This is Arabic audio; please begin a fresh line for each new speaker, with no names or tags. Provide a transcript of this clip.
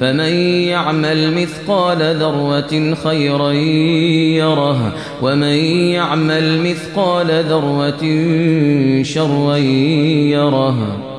فمن يعمل مثقال ذرة خيرا يره ومن يعمل مثقال ذرة شرا يره